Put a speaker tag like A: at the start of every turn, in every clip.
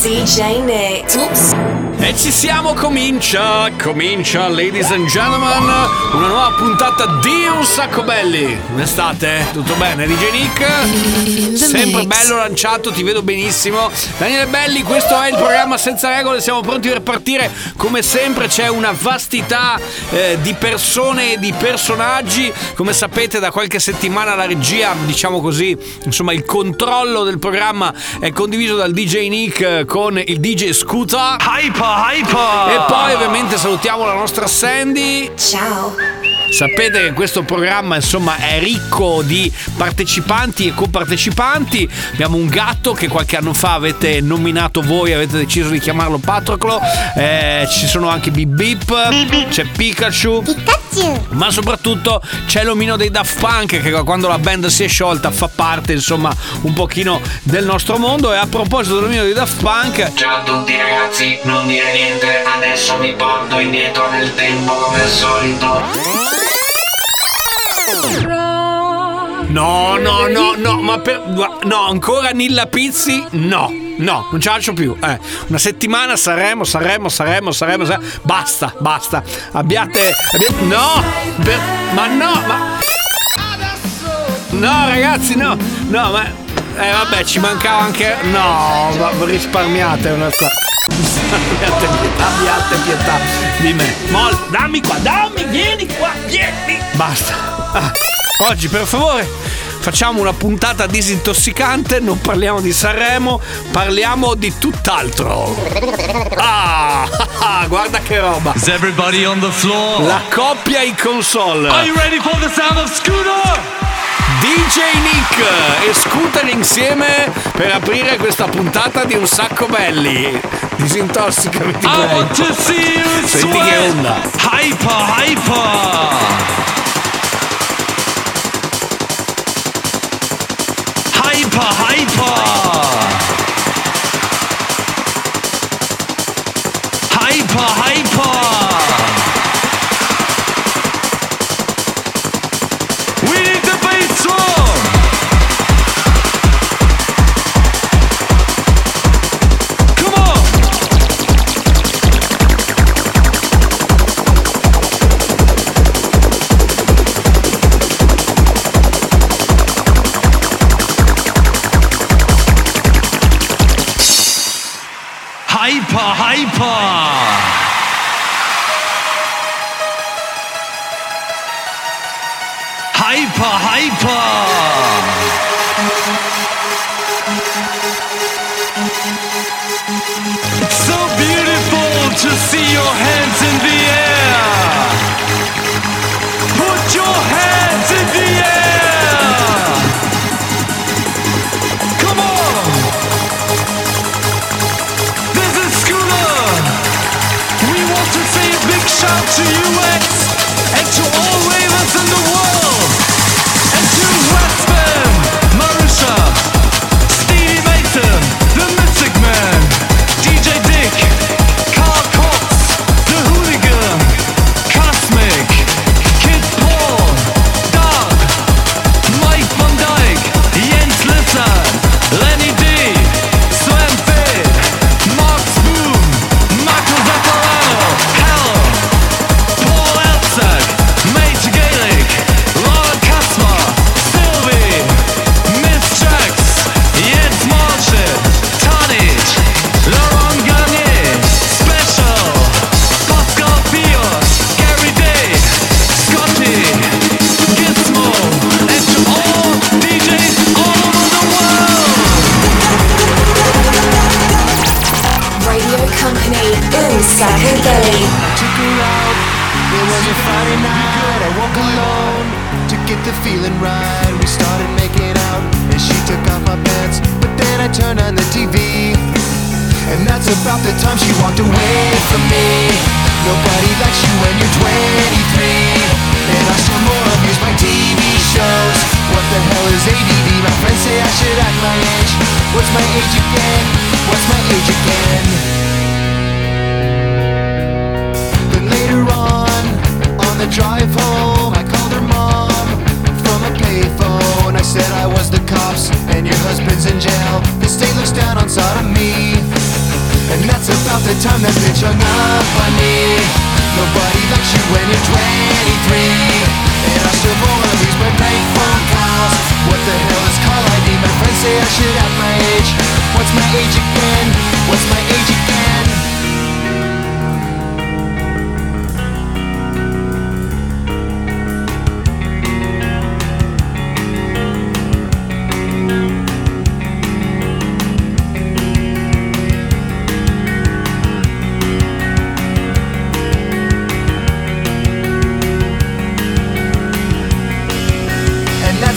A: DJ Nick. Oops.
B: E ci siamo, comincia, comincia, ladies and gentlemen, una nuova puntata di Un Sacco Belli. Come state? Tutto bene? DJ Nick? Sempre bello lanciato, ti vedo benissimo. Daniele Belli, questo è il programma senza regole, siamo pronti per partire. Come sempre c'è una vastità eh, di persone e di personaggi. Come sapete da qualche settimana la regia, diciamo così, insomma il controllo del programma è condiviso dal DJ Nick eh, con il DJ Scuta.
C: Hyper, hyper!
B: E poi ovviamente salutiamo la nostra Sandy.
A: Ciao.
B: Sapete che questo programma insomma è ricco di partecipanti e compartecipanti. Abbiamo un gatto che qualche anno fa avete nominato voi, avete deciso di chiamarlo Patroclo. Eh, ci sono anche Bip Bip, c'è Pikachu. Ma soprattutto c'è l'omino dei Daft Punk che quando la band si è sciolta fa parte insomma un pochino del nostro mondo. E a proposito dell'omino dei Daft Punk,
D: Ciao a tutti ragazzi, non dire niente, adesso mi porto indietro nel tempo come al solito.
B: No, no, no, no, ma per. No, ancora Nilla Pizzi? No, no, non ce la faccio più. Eh, una settimana Sanremo, Sanremo, Sanremo, Sanremo, Sanremo. Basta, basta. Abbiate. abbiate no! per- ma no, ma. No, ragazzi, no, no, ma. Eh, vabbè, ci mancava anche. No, ma risparmiate una sta. Abbiate pietà, abbiate pietà di me. Mol, dammi qua, dammi, vieni qua, vieni. Basta. Ah, oggi, per favore, facciamo una puntata disintossicante. Non parliamo di Sanremo, parliamo di tutt'altro. Ah, ah, guarda che roba.
C: Is everybody on the floor?
B: La coppia in console.
C: Are you ready for the sound of Scooter?
B: DJ Nick e Scooter insieme per aprire questa puntata di Un Sacco Belli. Disintossicami di
C: I want to see you
B: Senti che
C: sweat.
B: onda.
C: Hyper, hyper. Hyper, hyper. Hyper, your
E: hand.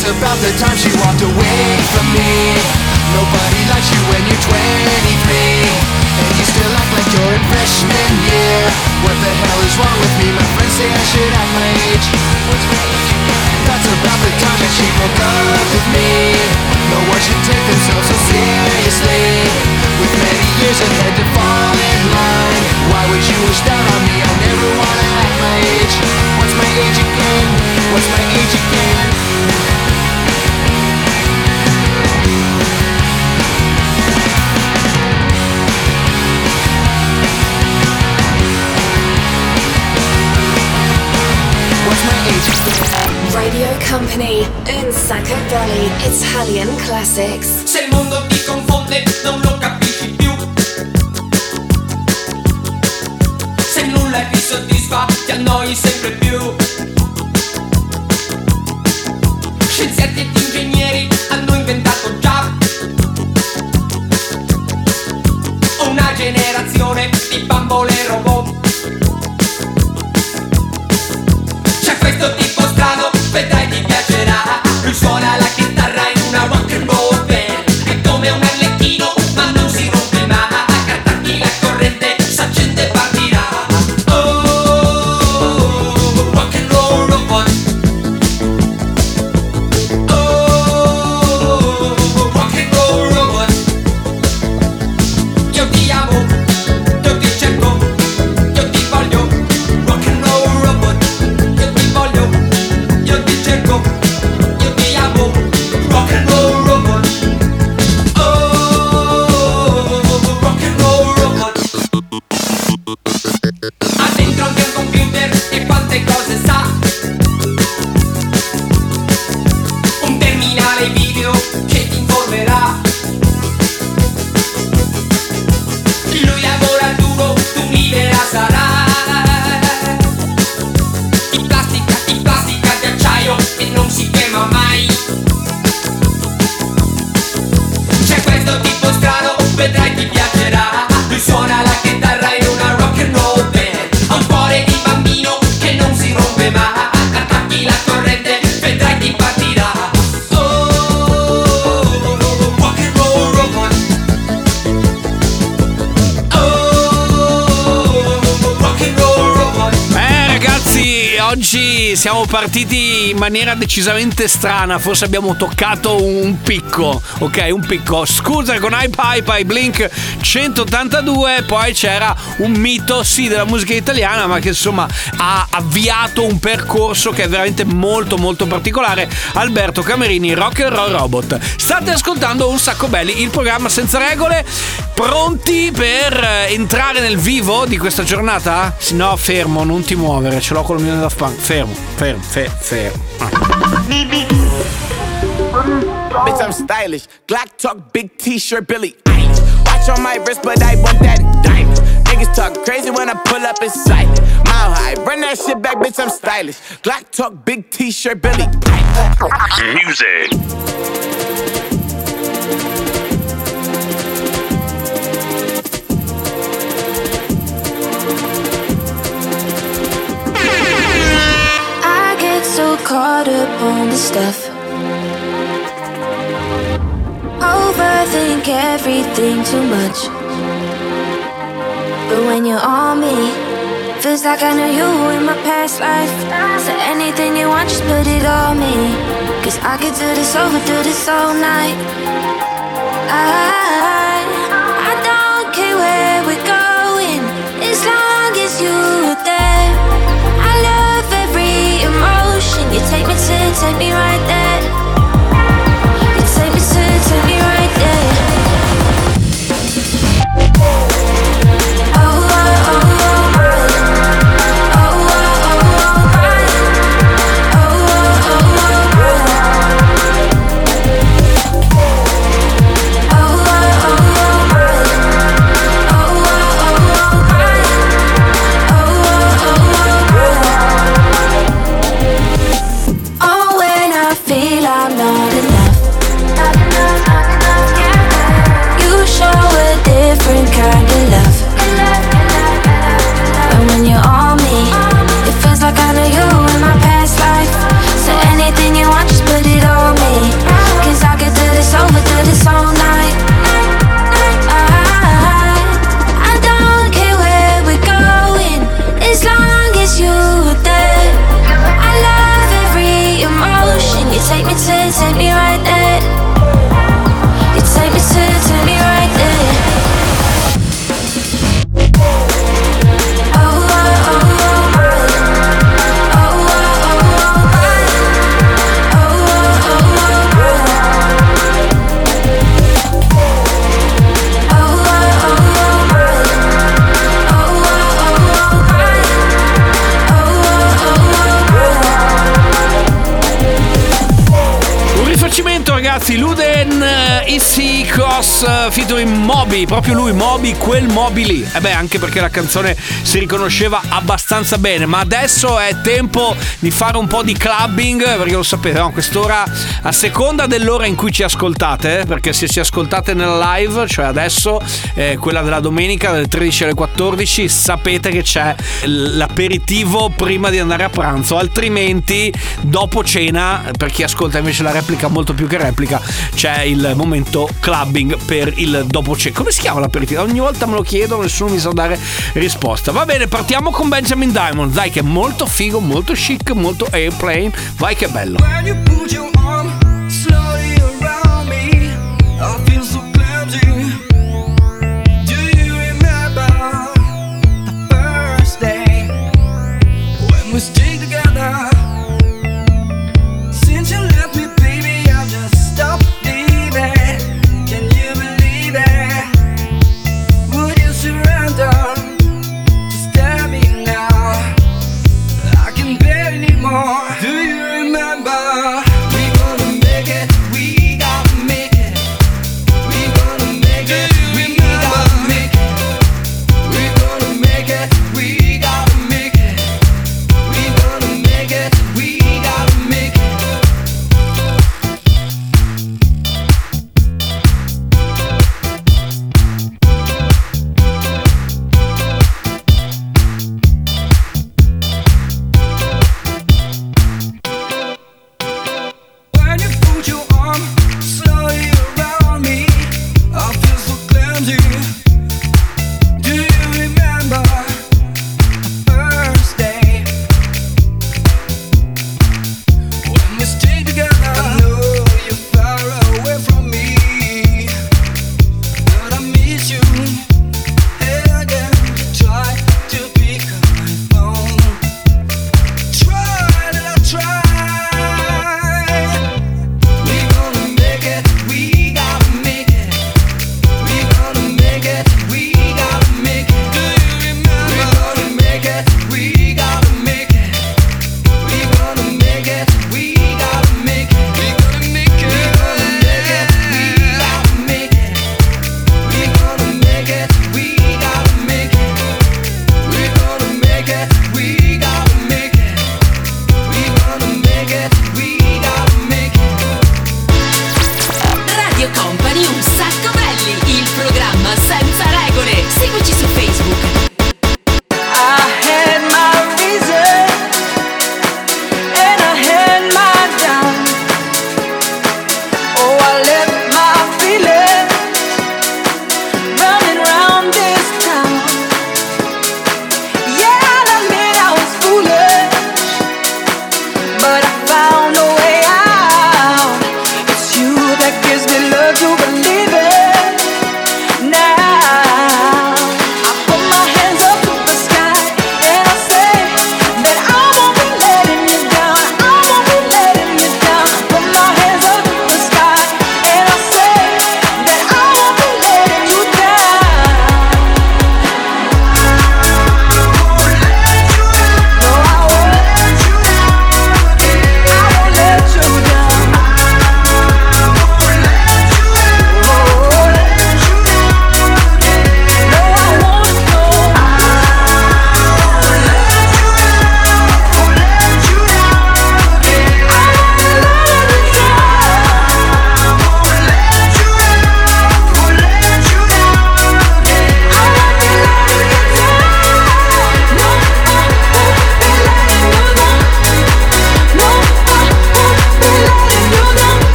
E: That's about the time she walked away from me. Nobody likes you when you're 23 And you still in freshman year What the hell is wrong with me? My friends say I should act my age? That's about the time that she broke up with me No one should take themselves so seriously With many years ahead to fall in line Why would you wish that on me? I never wanna act my age What's my age again? What's my age again?
A: Company, Un Sacco Belly, Italian classics.
F: Se il mondo ti confonde non lo capisci più. Se nulla ti soddisfa ti annoi sempre più. Scienziati ed ingegneri hanno inventato già Una generazione di bambole robot
B: partiti in maniera decisamente strana, forse abbiamo toccato un picco, ok? Un picco. Scusa con Hype ai Blink 182, poi c'era un mito sì della musica italiana, ma che insomma ha avviato un percorso che è veramente molto molto particolare. Alberto Camerini, Rock and Roll Robot. State ascoltando un sacco belli, il programma senza regole, pronti per eh, entrare nel vivo di questa giornata? No, fermo, non ti muovere, ce l'ho col mio Daft Punk. Fermo, fermo, fe- fermo. Ah.
G: Bitch, I'm stylish. Glock talk, big t-shirt, Billy. Watch on my wrist, but I want that diamond. Niggas talk crazy when I pull up in sight. Mile high, run that shit back, bitch, I'm stylish. Glock talk, big t-shirt, Billy.
H: Music.
I: Caught up on the stuff. Overthink everything too much. But when you're on me, feels like I knew you in my past life. So anything you want, just put it on me. Cause I could do this over, do this all night. I, I take me to, take me right there.
B: Quickly. Moby lì. E beh, anche perché la canzone si riconosceva abbastanza bene, ma adesso è tempo di fare un po' di clubbing, perché lo sapete, no? quest'ora a seconda dell'ora in cui ci ascoltate, eh, perché se ci ascoltate nella live, cioè adesso eh, quella della domenica dalle 13 alle 14, sapete che c'è l'aperitivo prima di andare a pranzo, altrimenti dopo cena, per chi ascolta invece la replica molto più che replica, c'è il momento clubbing per il dopo cena. Come si chiama l'aperitivo? Ogni volta me lo chiedo, nessuno mi sa dare risposta. Va bene, partiamo con Benjamin Diamond, dai che è molto figo, molto chic, molto airplane, vai che bello.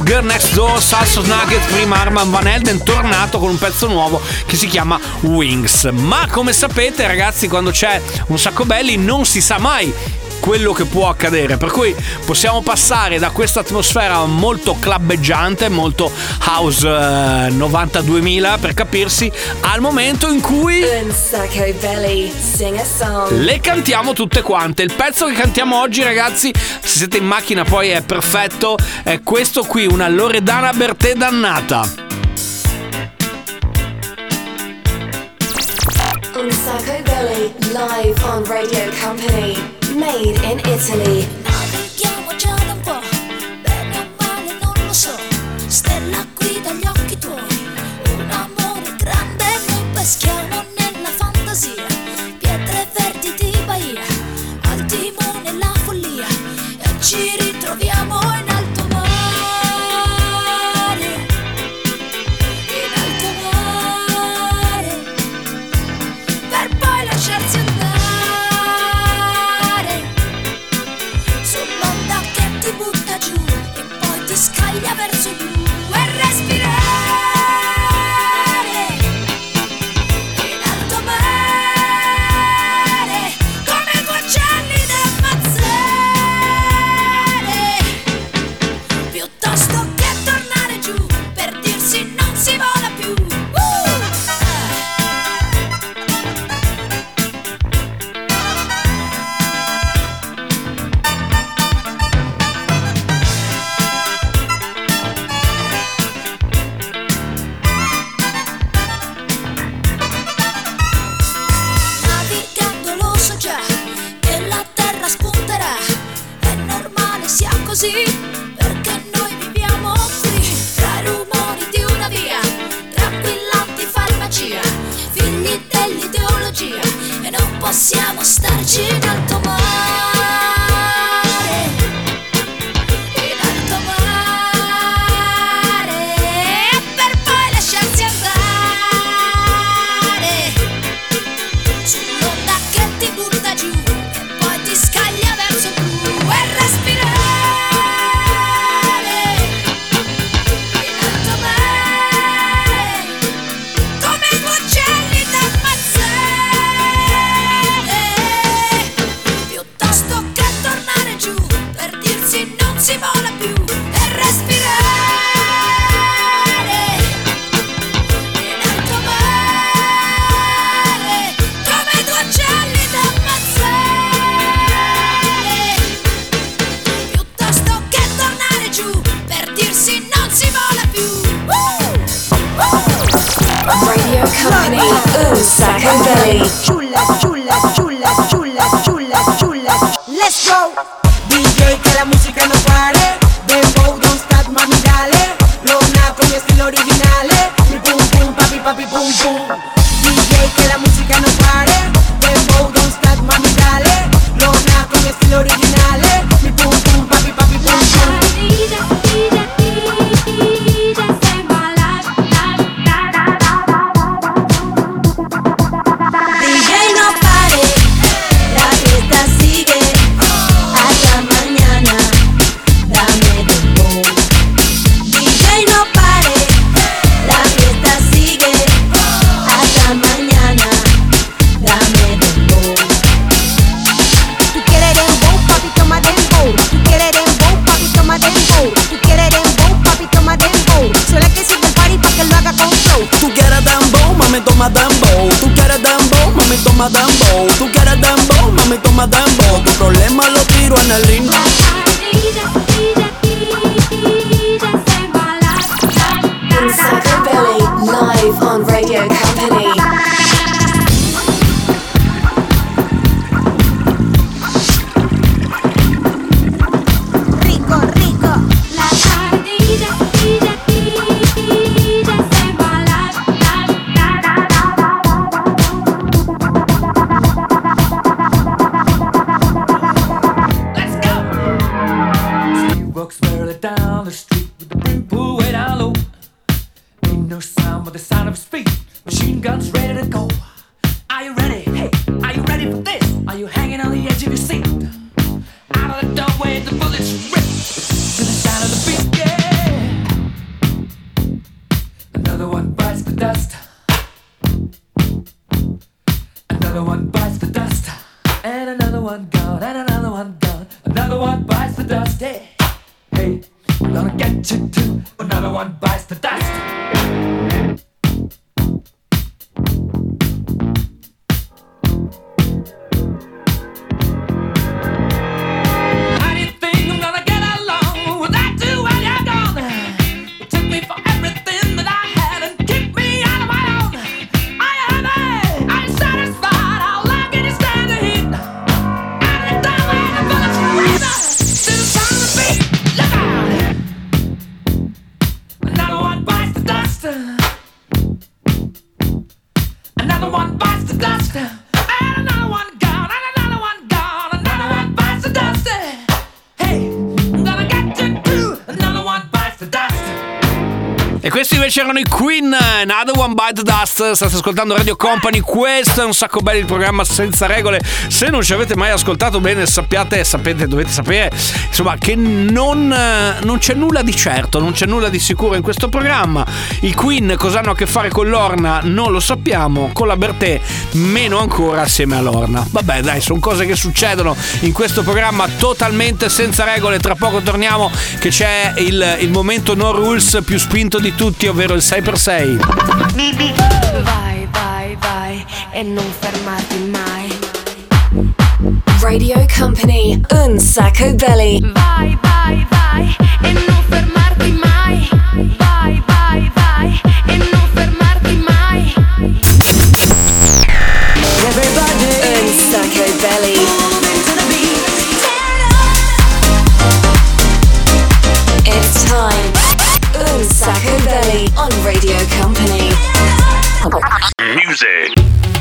J: The
I: Girl
B: Next Door, Salso Nugget, prima Arman Van Elden, tornato con un pezzo nuovo che si chiama Wings. Ma come sapete ragazzi, quando c'è un sacco belli non si sa mai quello che può accadere. Per cui possiamo passare da questa atmosfera molto clubbeggiante, molto house eh, 92000 per capirsi, al momento in cui le cantiamo tutte quante. Il pezzo che cantiamo oggi, ragazzi, se siete in macchina poi è perfetto, è questo qui, una Loredana Bertè dannata.
A: Sacco Belly, live on Radio Company. Made in Italy.
I: Navighiamo da un po', bene o male non lo so. Stella qui dagli occhi tuoi, un amore grande lo peschiamo nella fantasia. Pietre verdi di Bahia, al timone follia e ci ritroviamo in c'erano i
B: Queen, Another One Bite Dust, state ascoltando Radio Company, questo è un sacco bello il programma senza regole, se non ci avete mai ascoltato bene sappiate, sapete, dovete sapere, insomma che non, eh, non c'è nulla di certo, non c'è nulla di sicuro in questo programma, i Queen cosa hanno a che fare con l'Orna? Non lo sappiamo, con la Bertè meno ancora assieme a Lorna, vabbè dai sono cose che succedono in questo programma totalmente senza regole, tra poco torniamo che c'è il, il momento no rules più spinto di tutti, ovvero ovvero il 6x6. Bibi.
I: Vai, vai, vai e non fermarti mai.
A: Radio Company, un sacco belli.
I: Vai, vai, vai e non fermarti mai. Vai, vai, vai e non fermarti mai.
A: Everybody, un sacco belli. time. Weekly on Radio Company.
H: Music.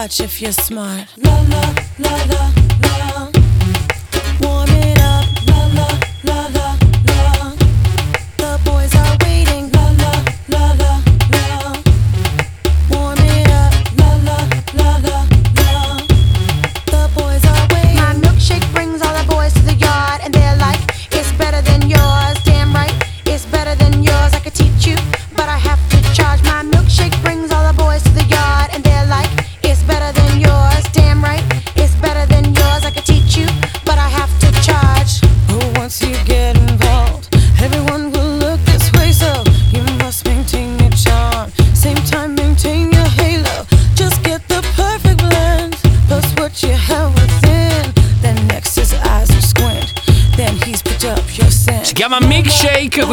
K: Watch if you're smart. La la la la la.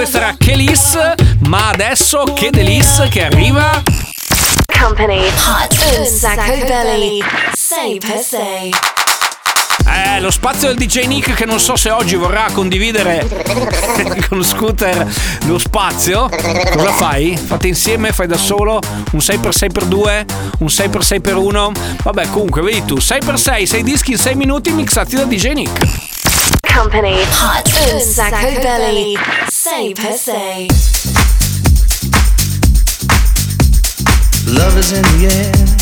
B: questa era Kelis, ma adesso che Delis che arriva...
L: Company Hot un sacco belly, Sei per 6
B: eh, lo spazio del DJ Nick che non so se oggi vorrà condividere con Scooter lo spazio. Cosa fai? Fate insieme, fai da solo un 6x6x2, un 6x6x1. Vabbè, comunque, vedi tu, 6x6, 6 dischi in 6 minuti mixati da DJ Nick.
L: Company. Hot and Sacco Belly. Say per se.
M: Love is in the air.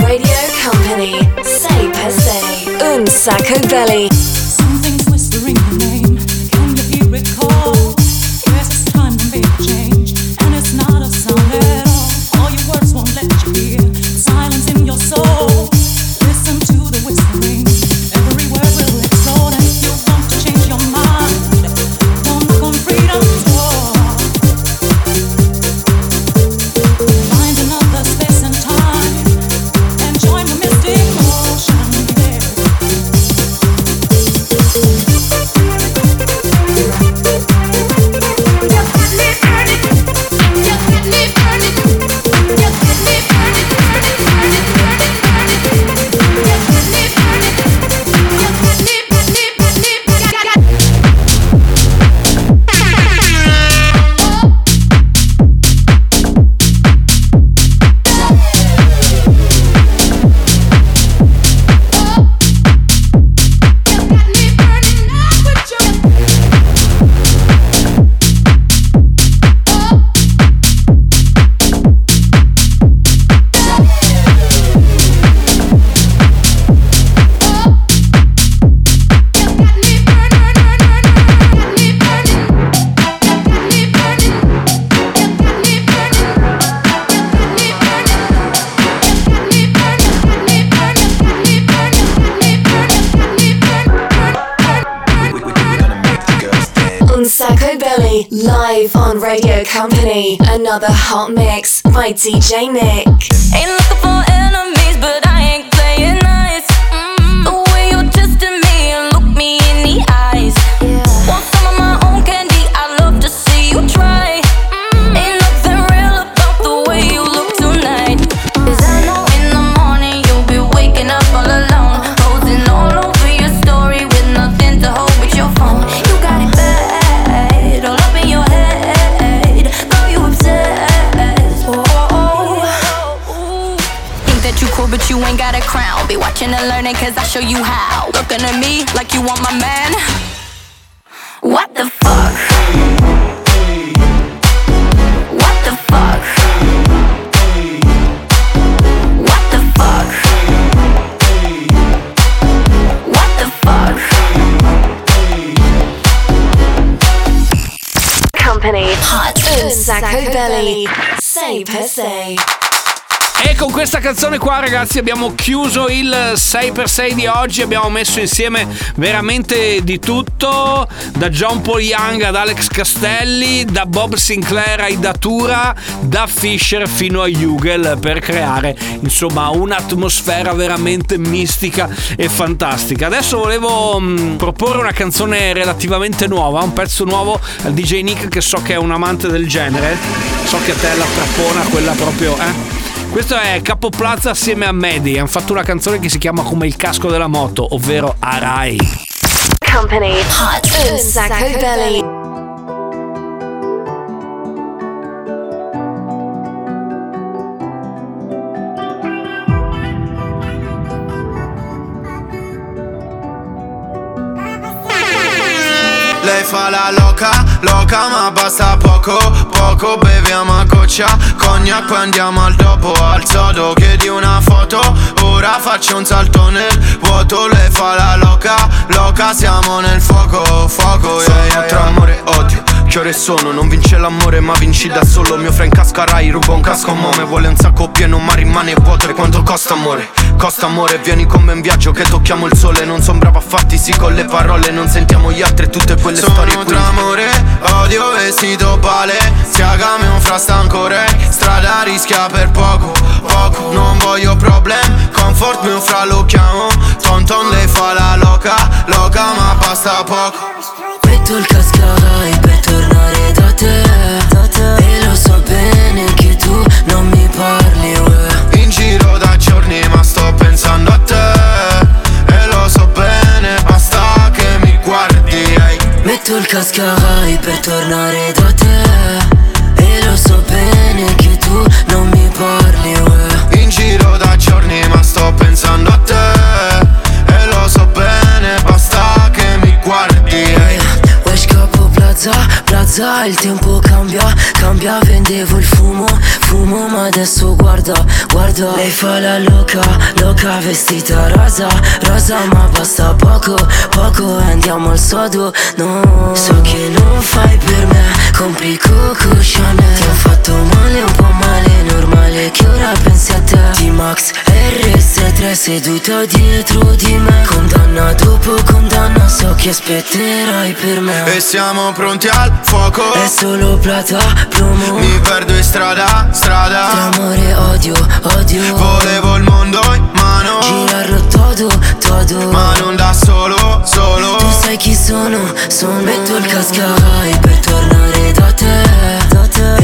L: Radio Company, Say Per Se, Un Sacco Belly.
N: On
A: Radio Company. Another hot mix by DJ Nick.
I: Ain't looking for enemies, show you how. Looking at me like you want my man. What the fuck? What the fuck? What the fuck? What the fuck?
A: Company, hot un Sacco Belly. Say per se.
B: E con questa canzone qua ragazzi abbiamo chiuso il 6x6 di oggi, abbiamo messo insieme veramente di tutto, da John Paul Young ad Alex Castelli, da Bob Sinclair ai Datura, da Fisher fino a Hugel per creare insomma un'atmosfera veramente mistica e fantastica. Adesso volevo mh, proporre una canzone relativamente nuova, un pezzo nuovo al DJ Nick che so che è un amante del genere, so che a te la trappona quella proprio... Eh? Questo è Capo Plaza assieme a Medi. Hanno fatto una canzone che si chiama come il casco della moto, ovvero Arai.
A: Company, hot un Sacco Belly.
O: Fa la loca, loca ma basta poco Poco beviamo a goccia, cognac poi andiamo al dopo Al sodo chiedi una foto, ora faccio un salto nel vuoto Lei fa la loca, loca siamo nel fuoco, fuoco yeah, yeah, tra amore e odio che ore sono? Non vince l'amore ma vinci da solo Mio friend cascarai, rubo un casco a me Vuole un sacco pieno ma rimane vuoto E quanto costa amore? Costa amore, vieni con me in viaggio che tocchiamo il sole. Non son bravo a fatti, sì con le parole Non sentiamo gli altri e tutte quelle storie qui. tra amore, odio, vestito pale. Siagami un frastancore Strada rischia per poco, poco. Non voglio problem, comfort mio fra lo chiamo. Tonton lei fa la loca, loca ma basta poco.
P: Metto il cascarai per Cascarai per tornare da te. E lo so bene che tu non mi parli, uè.
O: In giro da giorni ma sto pensando a te. E lo so bene, basta che mi guardi ehi.
P: Wesh capo plaza, plaza, il tempo cambia, cambia, vendevo il fumo, fumo, ma adesso guarda, guarda. Lei fa la loca, loca, vestita rosa, rosa, ma basta poco, poco, e andiamo al sodo, no. So che non fai per me, compri Coco Chanel. Ti ho fatto male, un po' male, normale che ora pensi a te. T-Max, RS3 seduta dietro di me. Condanna dopo condanna, so che aspetterai per me.
O: E siamo pronti al fuoco.
P: È solo plata, promo.
O: Mi perdo in strada, strada.
P: Tra amore odio, odio.
O: Volevo il mondo in mano
P: Girarlo todo, todo.
O: Ma non da solo, solo.
P: Tu sai chi sono, sono. Metto il cascarai per tornare da te, da te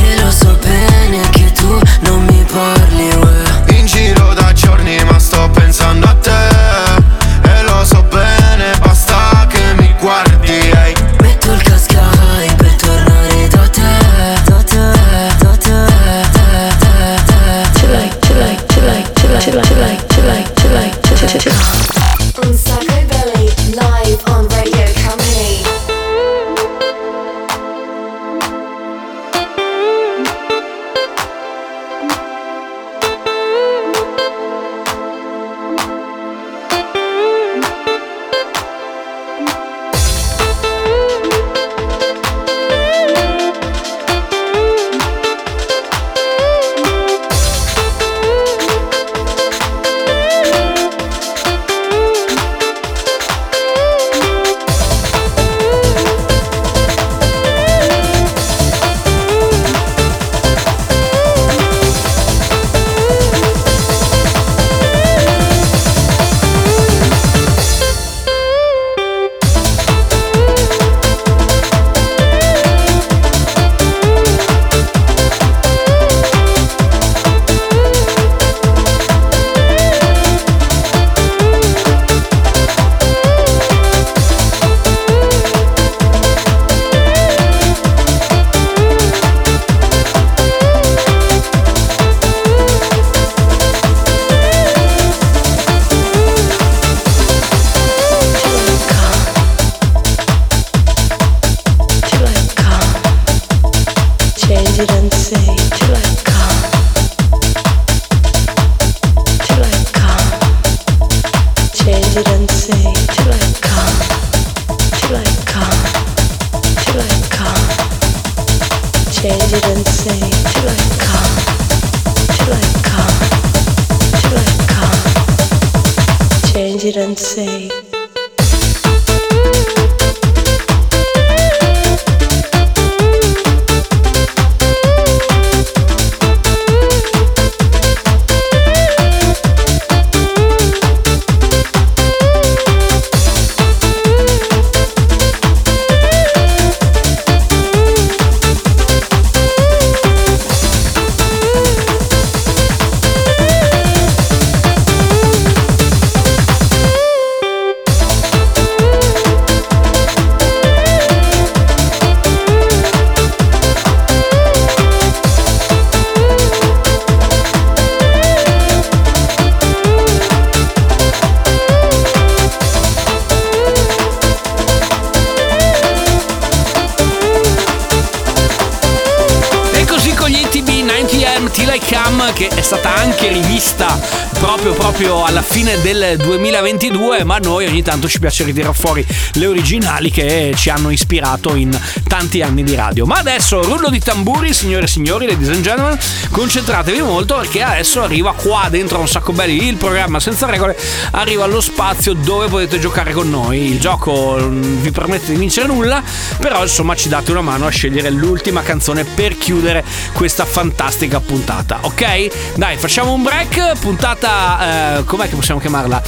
B: noi ogni tanto ci piace ritirare fuori le originali che ci hanno ispirato in tanti anni di radio. Ma adesso rullo di tamburi signore e signori, ladies and gentlemen, concentratevi molto perché adesso arriva qua dentro un sacco belli il programma senza regole, arriva allo spazio dove potete giocare con noi. Il gioco non vi permette di vincere nulla, però insomma ci date una mano a scegliere l'ultima canzone per chiudere questa fantastica puntata, ok? Dai, facciamo un break, puntata, eh, com'è che possiamo chiamarla?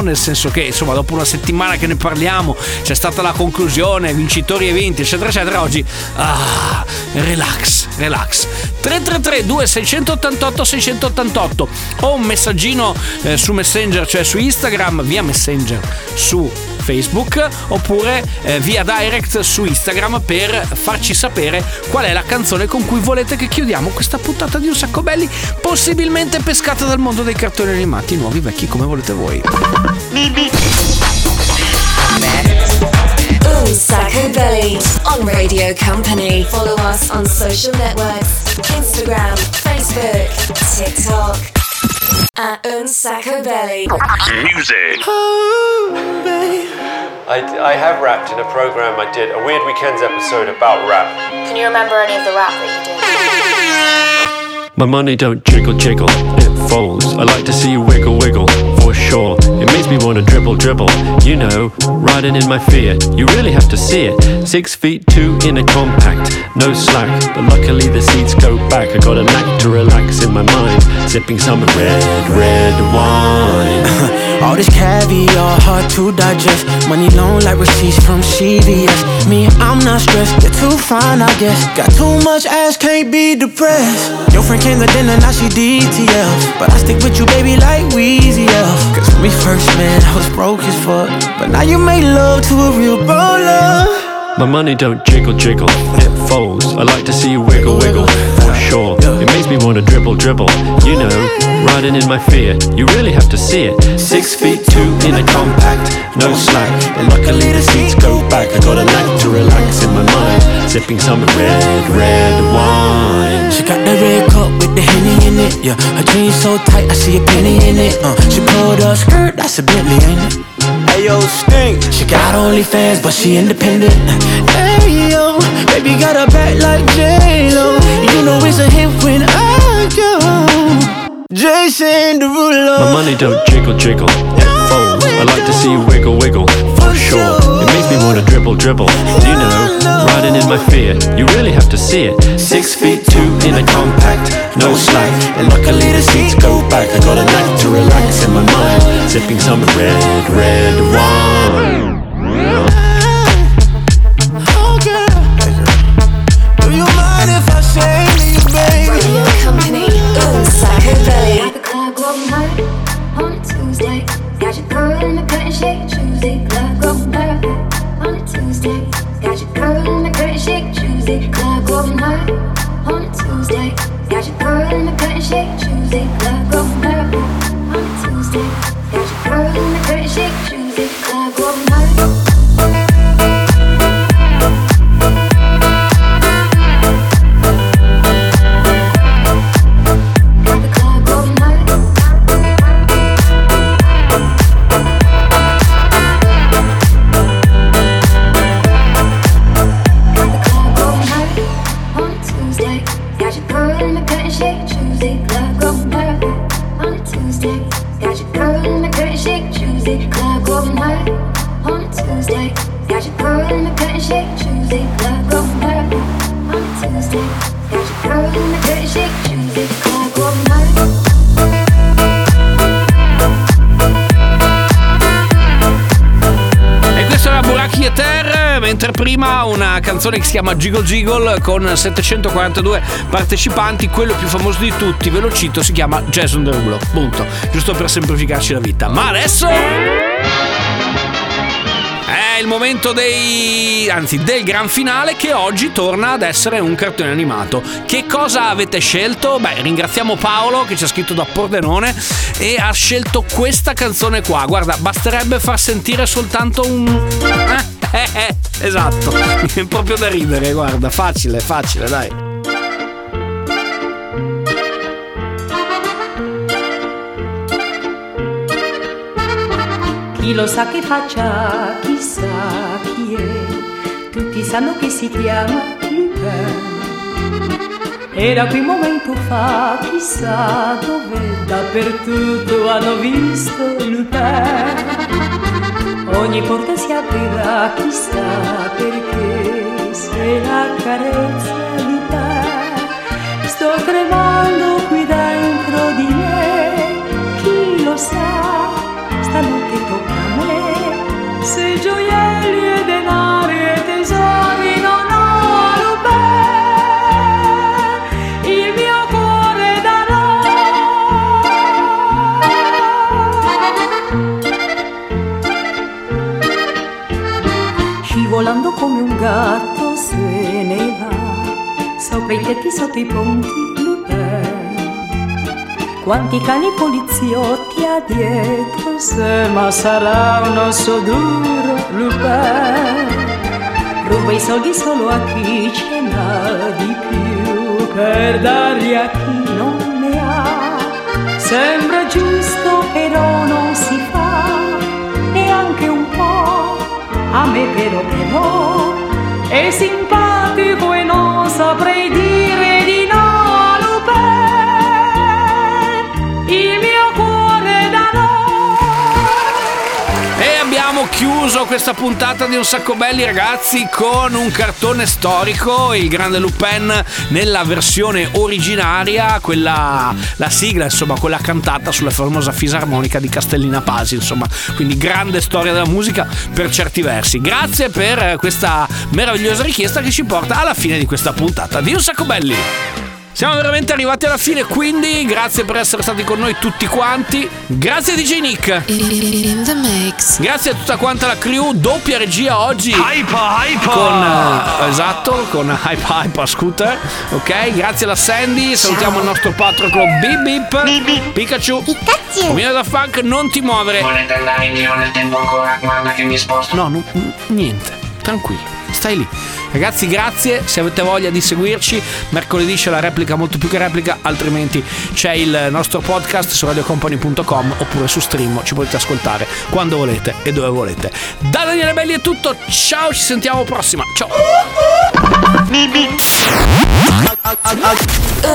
B: Nel senso che insomma dopo una settimana che ne parliamo, c'è stata la conclusione, vincitori e vinti, eccetera, eccetera, oggi, ah, relax, relax. 333 2688 688 o un messaggino eh, su Messenger, cioè su Instagram, via Messenger su Facebook oppure eh, via direct su Instagram per farci sapere qual è la canzone con cui volete che chiudiamo questa puntata di Un Sacco Belli, possibilmente pescata dal mondo dei cartoni animati, nuovi, vecchi, come volete voi.
A: Un Sacco Belly on Radio Company. Follow us on social networks Instagram, Facebook, TikTok. At Un Sacco Belly.
Q: Music. I, I have rapped in a program I did, a Weird Weekends episode about rap.
R: Can you remember any of the rap that you did?
Q: My money don't jiggle jiggle, it folds. I like to see you wiggle wiggle, for sure. It makes me wanna dribble dribble, you know, riding in my fear. You really have to see it. Six feet two in a compact, no slack. But luckily the seats go back. I got a knack to relax in my mind, sipping some red, red wine.
M: All this caviar, hard to digest. Money long like receipts from CVS. Me, I'm not stressed, you're too fine, I guess. Got too much ass, can't be depressed. Your friend came to dinner, now she DTF. But I stick with you, baby, like Weezy F. Cause when we first met, I was broke as fuck. But now you make love to a real baller.
Q: My money don't jiggle jiggle, it folds. I like to see you wiggle wiggle, sure. It makes me wanna dribble dribble, you know, riding in my fear. You really have to see it. Six feet two in a compact, no slack. And luckily the seats go back. I got a knack to relax in my mind, sipping some red, red wine.
M: She got the red cup with the henny in it. Yeah, her jeans so tight, I see a penny in it. Uh, she pulled a skirt, that's a Bentley, ain't it? Hey stink. She got OnlyFans, but she independent. Hey yo, baby got a back like J Lo. You know it's a hit when I go. Jason Derulo.
Q: My money don't jiggle jiggle, it folds. I like to see you wiggle wiggle, sure. It makes me wanna dribble dribble, you know, riding in my fear. You really have to see it. Six feet two in a compact, no slack. And luckily the seats go back. I got a knack to relax in my mind, sipping some red, red wine.
M: Oh girl, you mind if I say to you, baby?
A: Radio Company. Un Sacco Belly.
R: The club going hard on a Tuesday. Got your girl in the curtain shake
B: canzone che si chiama Jiggle Jiggle con 742 partecipanti, quello più famoso di tutti, ve lo cito, si chiama Jason Derulo. Punto. Giusto per semplificarci la vita. Ma adesso è il momento dei anzi del gran finale che oggi torna ad essere un cartone animato. Che cosa avete scelto? Beh, ringraziamo Paolo che ci ha scritto da Pordenone e ha scelto questa canzone qua. Guarda, basterebbe far sentire soltanto un eh, esatto. È proprio da ridere, guarda, facile, facile, dai.
S: Chi lo sa che faccia, chissà chi è. Tutti sanno che si chiama Lupin. Era qui un momento fa, chissà dove, dappertutto hanno visto Lupin. Ogni porta si aprirà, chissà perché, se la carezza Lupin. Sto tremando qui dentro di me, chi lo sa, stanotte tocca a me. Se gioielli e denari e tesori non va, sopra i tetti, sotto i ponti, Lupin. Quanti cani poliziotti ha dietro se ma sarà un osso duro Lupin. Ruba i soldi solo a chi ce n'ha di più Per darli a chi non ne ha. Sembra giusto però non si fa Neanche un po' A me però però È simpatico e non
B: chiuso questa puntata di Un Sacco Belli ragazzi con un cartone storico, il Grande Lupin nella versione originaria, quella la sigla insomma, quella cantata sulla famosa fisarmonica di Castellina Pasi, insomma, quindi grande storia della musica per certi versi. Grazie per questa meravigliosa richiesta che ci porta alla fine di questa puntata di Un Sacco Belli. Siamo veramente arrivati alla fine, quindi grazie per essere stati con noi tutti quanti. Grazie DJ Nick.
T: In the mix.
B: Grazie a tutta quanta la crew, doppia regia oggi.
U: Hypa, hypa.
B: Con eh, esatto, con Hypa Hypa Scooter. Ok, grazie alla Sandy. Salutiamo il nostro patrono Bip Bip. Pikachu. Pikachu. Omino da Funk, non ti muovere.
D: Volete andare in giro nel tempo ancora? Guarda che mi sposto.
B: No, no, n- niente, tranquillo. Stai lì. Ragazzi, grazie. Se avete voglia di seguirci, mercoledì c'è la replica molto più che replica, altrimenti c'è il nostro podcast su radiocompany.com oppure su stream. Ci potete ascoltare quando volete e dove volete. Da Daniele Belli è tutto. Ciao, ci sentiamo prossima. Ciao.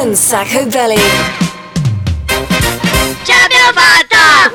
A: Un sacco belly.
I: Ce l'abbiamo fatta!